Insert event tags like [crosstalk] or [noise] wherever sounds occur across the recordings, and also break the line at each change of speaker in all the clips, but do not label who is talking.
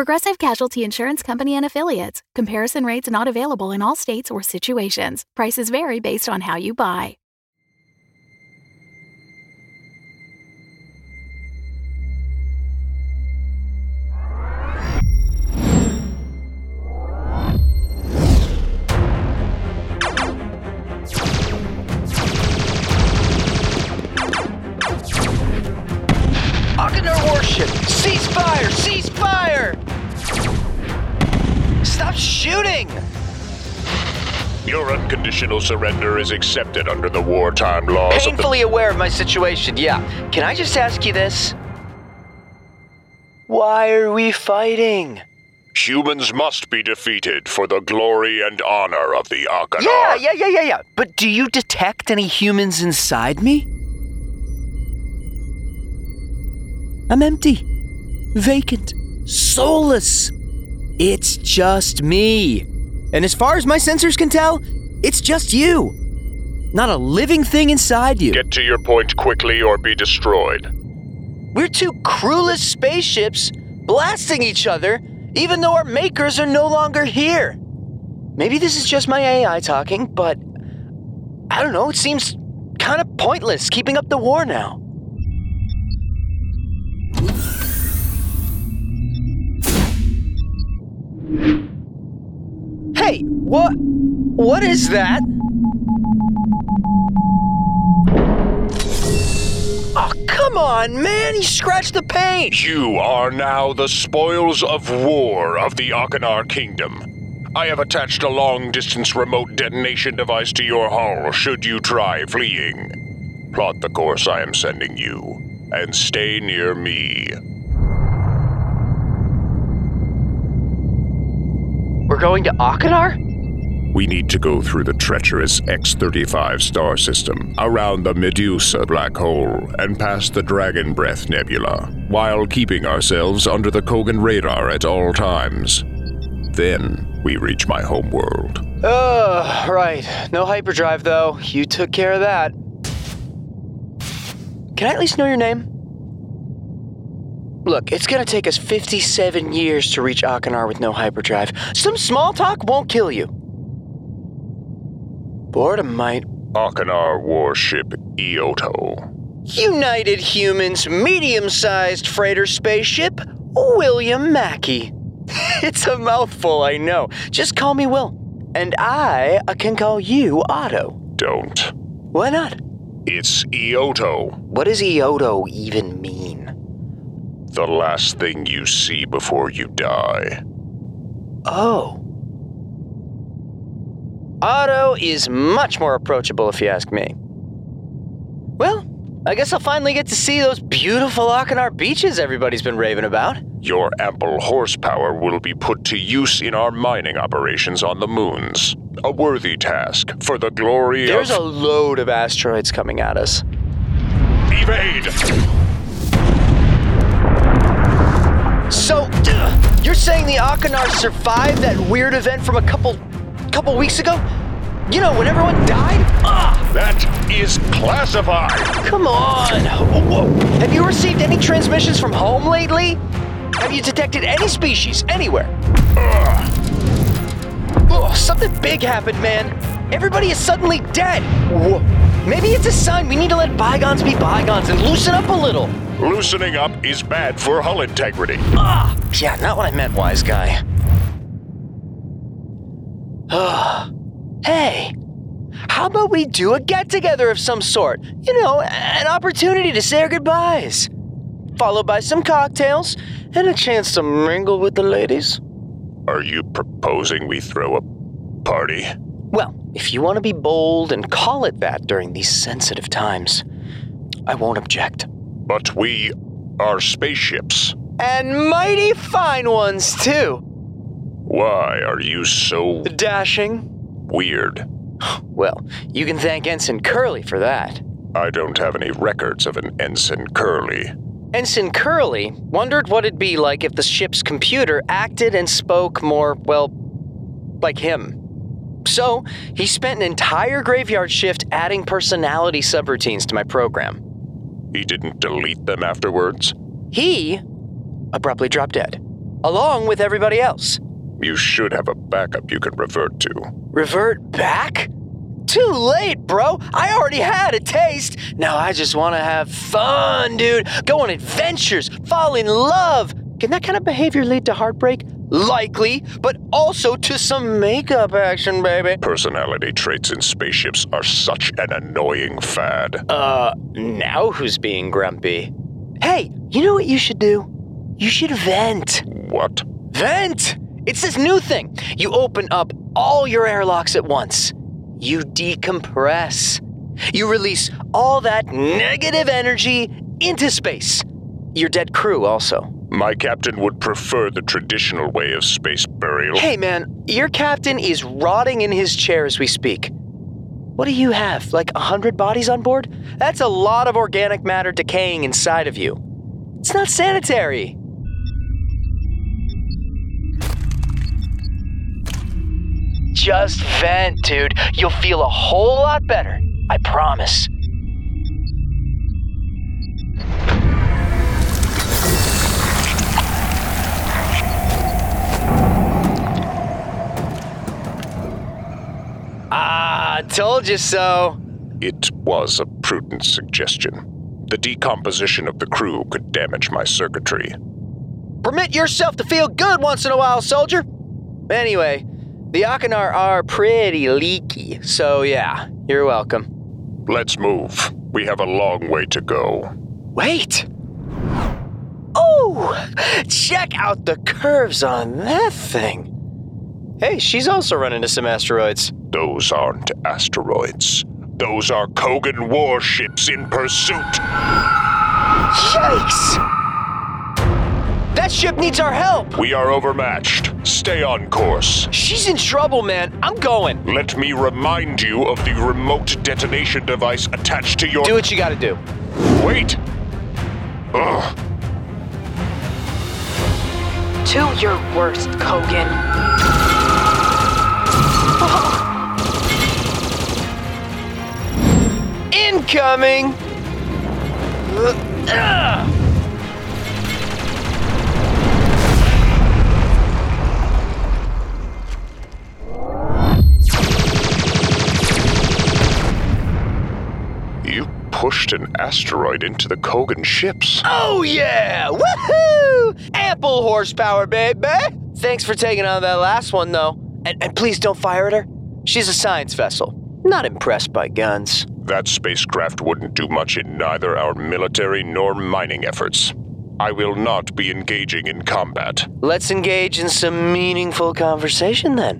Progressive Casualty Insurance Company and Affiliates. Comparison rates not available in all states or situations. Prices vary based on how you buy.
Ocanar warship! Cease fire! Cease fire! Stop shooting!
Your unconditional surrender is accepted under the wartime laws of the.
Painfully aware of my situation, yeah. Can I just ask you this? Why are we fighting?
Humans must be defeated for the glory and honor of the Ocanar.
Yeah, yeah, yeah, yeah, yeah. But do you detect any humans inside me? I'm empty, vacant, soulless. It's just me. And as far as my sensors can tell, it's just you. Not a living thing inside you.
Get to your point quickly or be destroyed.
We're two crewless spaceships blasting each other, even though our makers are no longer here. Maybe this is just my AI talking, but I don't know, it seems kind of pointless keeping up the war now. Hey, what? What is that? Oh, come on, man! He scratched the paint!
You are now the spoils of war of the Ocanar Kingdom. I have attached a long distance remote detonation device to your hull should you try fleeing. Plot the course I am sending you, and stay near me.
Going to Ocanar?
We need to go through the treacherous X 35 star system, around the Medusa black hole, and past the Dragon Breath Nebula, while keeping ourselves under the Qogan radar at all times. Then we reach my homeworld.
Oh, right. No hyperdrive, though. You took care of that. Can I at least know your name? Look, it's gonna take us 57 years to reach Ocanar with no hyperdrive. Some small talk won't kill you. Boredom might.
Ocanar warship Ioto.
United Humans medium sized freighter spaceship, William Mackie. [laughs] it's a mouthful, I know. Just call me Will. And I uh, can call you Otto.
Don't.
Why not?
It's Ioto,
What does Ioto even mean?
The last thing you see before you die.
Oh. Otto is much more approachable if you ask me. Well, I guess I'll finally get to see those beautiful Ocanar beaches everybody's been raving about.
Your ample horsepower will be put to use in our mining operations on the moons. A worthy task for the glory
There's a load of asteroids coming at us.
Evade!
So, [clears throat] you're saying the Ocanar survived that weird event from a couple couple weeks ago? You know, when everyone died? Ah,
That is classified!
come on. Whoa. Have you received any transmissions from home lately? Have you detected any species anywhere? Oh, something big happened, man. Everybody is suddenly dead. Whoa. Maybe it's a sign we need to let bygones be bygones and loosen up a little.
Loosening up is bad for hull integrity.
Ah, yeah, not what I meant, wise guy. Ah, [sighs] hey, how about we do a get together of some sort? You know, an opportunity to say our goodbyes. Followed by some cocktails and a chance to mingle with the ladies.
Are you proposing we throw a party?
Well, if you want to be bold and call it that during these sensitive times, I won't object.
But we are spaceships.
And mighty fine ones, too.
Why are you so.
Dashing,
weird.
Well, you can thank Ensign Curly for that.
I don't have any records of an Ensign Curly.
Ensign Curly wondered what it'd be like if the ship's computer acted and spoke more, well, like him. So, he spent an entire graveyard shift adding personality subroutines to my program.
He didn't delete them afterwards?
He abruptly dropped dead, along with everybody else.
You should have a backup you can revert to.
Revert back? Too late, bro. I already had a taste. Now I just want to have fun, dude. Go on adventures, fall in love. Can that kind of behavior lead to heartbreak? Likely, but also to some makeup action, baby.
Personality traits in spaceships are such an annoying fad.
Uh, now who's being grumpy? Hey, you know what you should do? You should vent.
What?
Vent! It's this new thing. You open up all your airlocks at once. You decompress. You release all that negative energy into space. Your dead crew, also.
My captain would prefer the traditional way of space burial.
Hey, man, your captain is rotting in his chair as we speak. What do you have? Like a hundred bodies on board? That's a lot of organic matter decaying inside of you. It's not sanitary. Just vent, dude. You'll feel a whole lot better. I promise. Ah, told you so.
It was a prudent suggestion. The decomposition of the crew could damage my circuitry.
Permit yourself to feel good once in a while, soldier. Anyway, the Ocanar are pretty leaky, so yeah, you're welcome.
Let's move. We have a long way to go.
Wait! Oh! Check out the curves on that thing! Hey, she's also run into some asteroids.
Those aren't asteroids. Those are Qogan warships in pursuit.
Yikes! That ship needs our help!
We are overmatched. Stay on course.
She's in trouble, man. I'm going.
Let me remind you of the remote detonation device attached to your.
Do what you gotta do.
Wait! Ugh.
To your worst, Qogan.
Incoming!
You pushed an asteroid into the Qogan ships.
Oh yeah! Woohoo! Ample horsepower, baby! Thanks for taking on that last one, though. And, and please don't fire at her. She's a science vessel. Not impressed by guns.
That spacecraft wouldn't do much in neither our military nor mining efforts. I will not be engaging in combat.
Let's engage in some meaningful conversation then.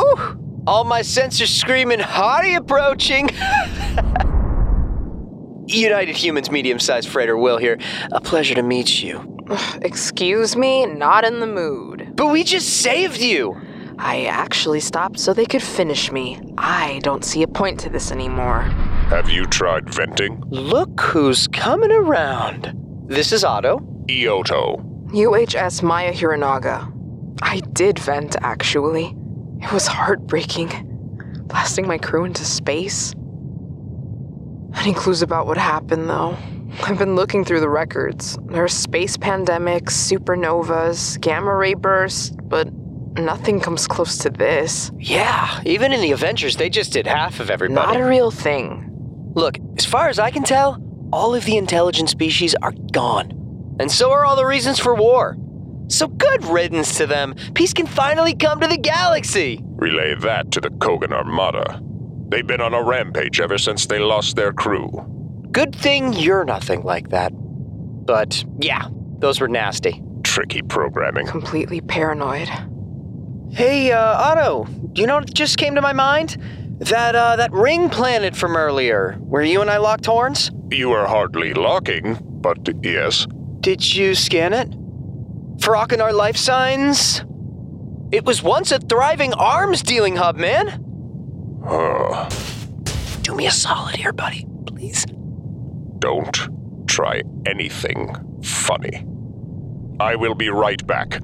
Ooh! All my sensors screaming, Hottie approaching! [laughs] United Humans medium sized freighter Will here. A pleasure to meet you.
Excuse me, not in the mood.
But we just saved you!
I actually stopped so they could finish me. I don't see a point to this anymore.
Have you tried venting?
Look who's coming around. This is Otto.
Ioto.
UHS Maya Hironaga. I did vent, actually. It was heartbreaking. Blasting my crew into space. Any clues about what happened, though? I've been looking through the records. There are space pandemics, supernovas, gamma ray bursts, but nothing comes close to this.
Yeah, even in the Avengers, they just did half of everybody.
Not a real thing.
Look, as far as I can tell, all of the intelligent species are gone. And so are all the reasons for war. So good riddance to them. Peace can finally come to the galaxy.
Relay that to the Qogan Armada. They've been on a rampage ever since they lost their crew.
Good thing you're nothing like that. But yeah, those were nasty.
Tricky programming.
Completely paranoid.
Hey, uh, Otto, do you know what just came to my mind? That, uh, that ring planet from earlier, where you and I locked horns?
You are hardly locking, but yes.
Did you scan it? For Ocanar life signs? It was once a thriving arms dealing hub, man.
Huh.
Do me a solid here, buddy. Please.
don't try anything funny. I will be right back.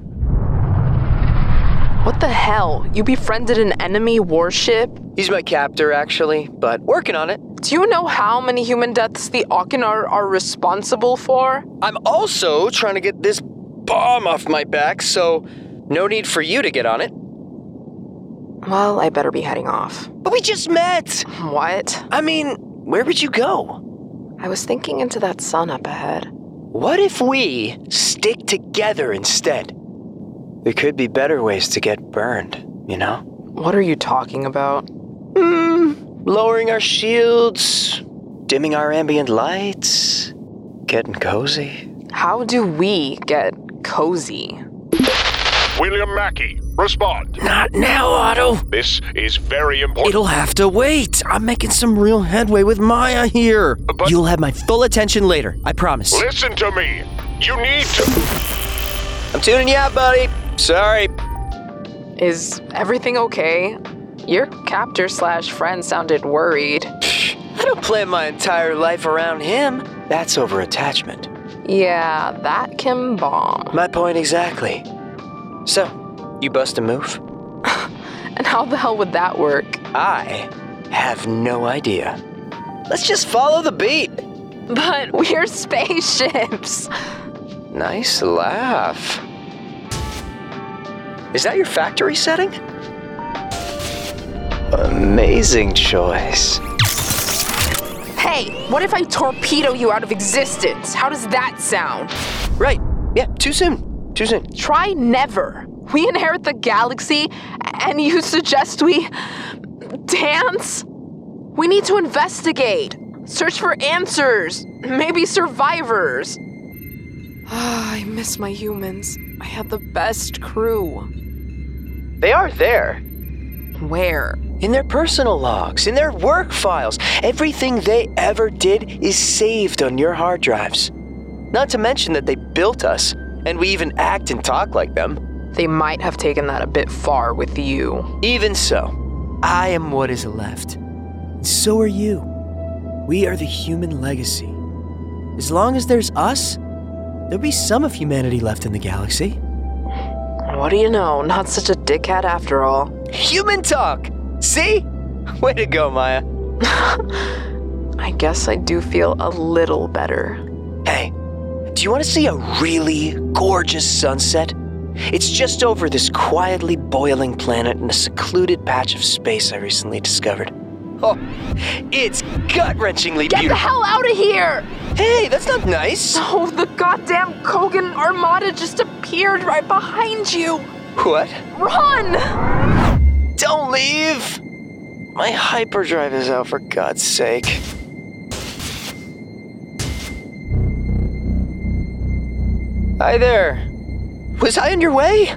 What the hell? You befriended an enemy warship?
He's my captor, actually, but working on it.
Do you know how many human deaths the Ocanar are responsible for?
I'm also trying to get this bomb off my back, so no need for you to get on it.
Well, I better be heading off.
But we just met!
What?
I mean, where would you go?
I was thinking into that sun up ahead.
What if we stick together instead? There could be better ways to get burned, you know?
What are you talking about?
Hmm, lowering our shields, dimming our ambient lights, getting cozy.
How do we get cozy?
William Mackie, respond.
Not now, Otto.
This is very important.
It'll have to wait. I'm making some real headway with Maya here.
But-
You'll have my full attention later, I promise.
Listen to me. You need to.
I'm tuning you out, buddy. Sorry.
Is everything okay? Your captor slash friend sounded worried.
I don't plan my entire life around him. That's over attachment.
Yeah, that can bomb.
My point exactly. So, you bust a move? [laughs]
And how the hell would that work?
I have no idea. Let's just follow the beat.
But we're spaceships.
Nice laugh. Is that your factory setting? Amazing choice.
Hey, what if I torpedo you out of existence? How does that sound?
Right. Yeah, too soon. Too soon.
Try never. We inherit the galaxy, and you suggest we dance? We need to investigate, search for answers, maybe survivors. Ah, I miss my humans. I had the best crew.
They are there.
Where?
In their personal logs, in their work files. Everything they ever did is saved on your hard drives. Not to mention that they built us, and we even act and talk like them.
They might have taken that a bit far with you.
Even so, I am what is left. And so are you. We are the human legacy. As long as there's us, there'll be some of humanity left in the galaxy.
What do you know? Not such a dickhead after all.
Human talk! See? Way to go, Maya. [laughs]
I guess I do feel a little better.
Hey, do you want to see a really gorgeous sunset? It's just over this quietly boiling planet in a secluded patch of space I recently discovered. Oh, it's gut wrenchingly beautiful.
Get the hell out of here!
Hey, that's not nice. [laughs]
Oh, the goddamn Qogan Armada just appeared right behind you!
What?
Run!
Don't leave! My hyperdrive is out for God's sake. Hi there. Was I in your way?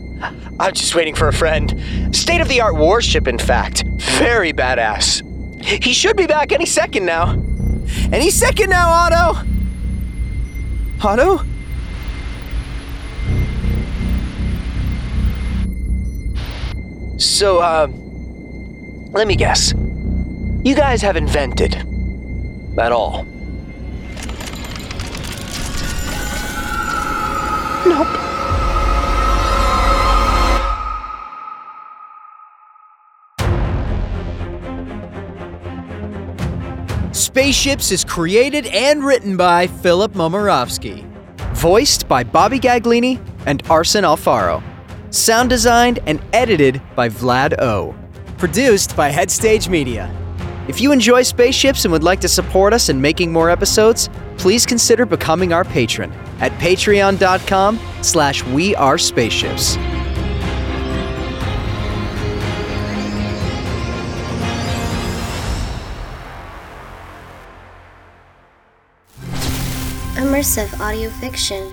I'm just waiting for a friend. State of the art warship, in fact. Very badass. He should be back any second now. Any second now, Otto! Otto? So, uh, let me guess. You guys have invented. At all. Nope.
Spaceships is created and written by Filip Momirovski. Voiced by Bobby Gaglini and Arson Alfaro. Sound designed and edited by Vlad O. Produced by Headstage Media. If you enjoy spaceships and would like to support us in making more episodes, please consider becoming our patron at patreon.com slash we are spaceships.
Immersive audio fiction.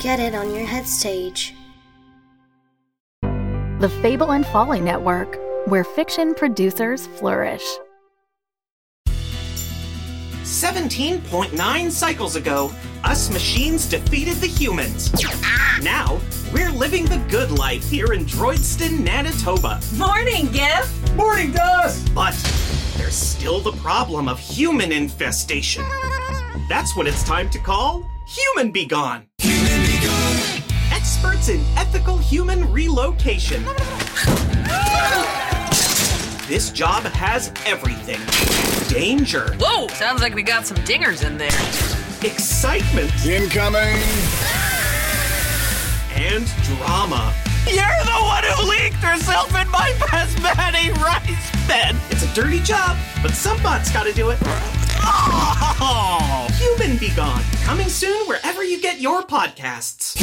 Get it on your head stage.
The Fable and Folly Network, where fiction producers flourish.
17.9 cycles ago, us machines defeated the humans. Now, we're living the good life here in Droidston, Manitoba.
Morning, Gif!
Morning, Dust!
But there's still the problem of human infestation. That's when it's time to call Human Be Gone. Human Be Gone! Experts in ethical human relocation. This job has everything danger,
Whoa! Sounds like we got some dingers in there.
excitement,
Incoming!
and drama. You're the one who leaked herself in my basmati rice bed. It's a dirty job, but some bot's gotta do it. Oh! Human Be Gone, coming soon wherever you get your podcasts.